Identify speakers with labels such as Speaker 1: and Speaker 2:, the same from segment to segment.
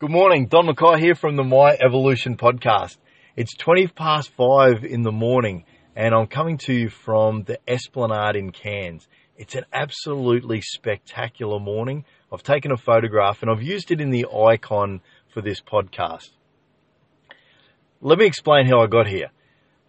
Speaker 1: Good morning, Don Mackay here from the My Evolution podcast. It's 20 past five in the morning and I'm coming to you from the Esplanade in Cairns. It's an absolutely spectacular morning. I've taken a photograph and I've used it in the icon for this podcast. Let me explain how I got here.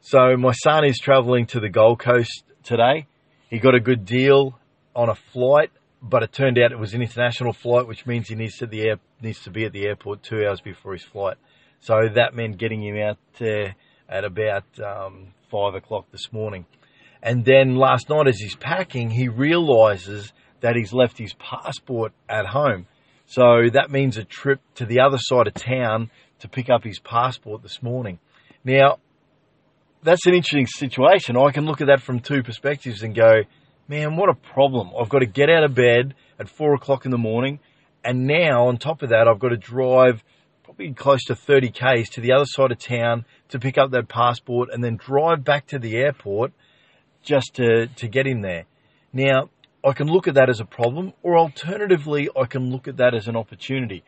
Speaker 1: So my son is traveling to the Gold Coast today. He got a good deal on a flight but it turned out it was an international flight, which means he needs to the air, needs to be at the airport two hours before his flight. So that meant getting him out there at about um, five o'clock this morning. And then last night, as he's packing, he realizes that he's left his passport at home. So that means a trip to the other side of town to pick up his passport this morning. Now, that's an interesting situation. I can look at that from two perspectives and go, man, what a problem. I've got to get out of bed at four o'clock in the morning. And now, on top of that, I've got to drive probably close to 30 Ks to the other side of town to pick up that passport and then drive back to the airport just to, to get him there. Now, I can look at that as a problem, or alternatively, I can look at that as an opportunity.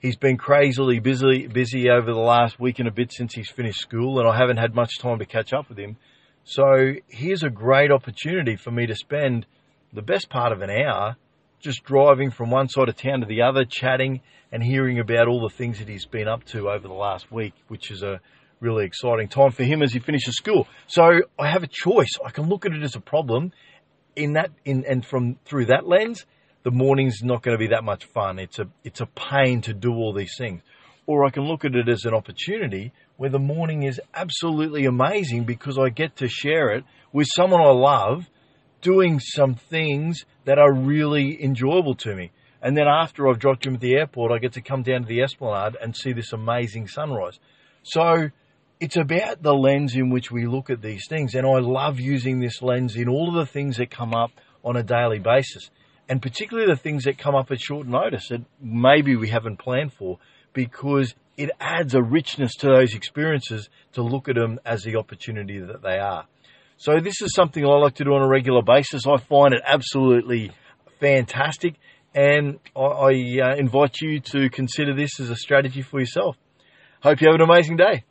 Speaker 1: He's been crazily busy, busy over the last week and a bit since he's finished school, and I haven't had much time to catch up with him. So here's a great opportunity for me to spend the best part of an hour just driving from one side of town to the other, chatting and hearing about all the things that he's been up to over the last week, which is a really exciting time for him as he finishes school. So I have a choice. I can look at it as a problem in that in and from through that lens, the morning's not going to be that much fun. It's a it's a pain to do all these things. Or I can look at it as an opportunity where the morning is absolutely amazing because I get to share it with someone I love doing some things that are really enjoyable to me. And then after I've dropped him at the airport, I get to come down to the Esplanade and see this amazing sunrise. So it's about the lens in which we look at these things. And I love using this lens in all of the things that come up on a daily basis. And particularly the things that come up at short notice that maybe we haven't planned for because it adds a richness to those experiences to look at them as the opportunity that they are. So this is something I like to do on a regular basis. I find it absolutely fantastic, and I, I uh, invite you to consider this as a strategy for yourself. Hope you have an amazing day.